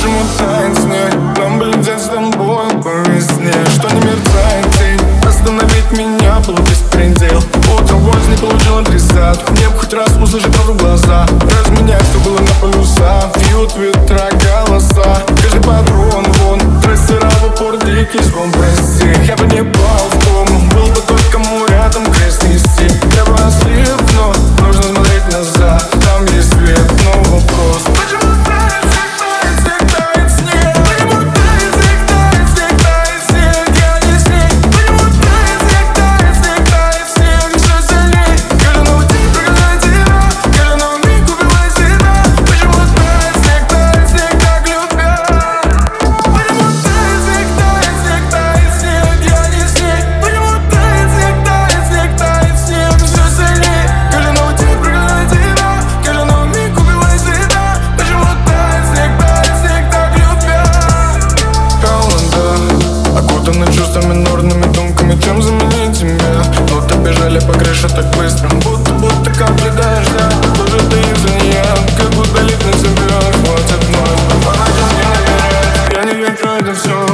Покажем ему танец с ней Нам бы лететь с тобой по весне. Что не мерцает тень Остановить меня было беспредел. Утром войс не получил адресат Небо хоть раз услышит правду в глаза. Разменять все было на полюса. Вьют ветра so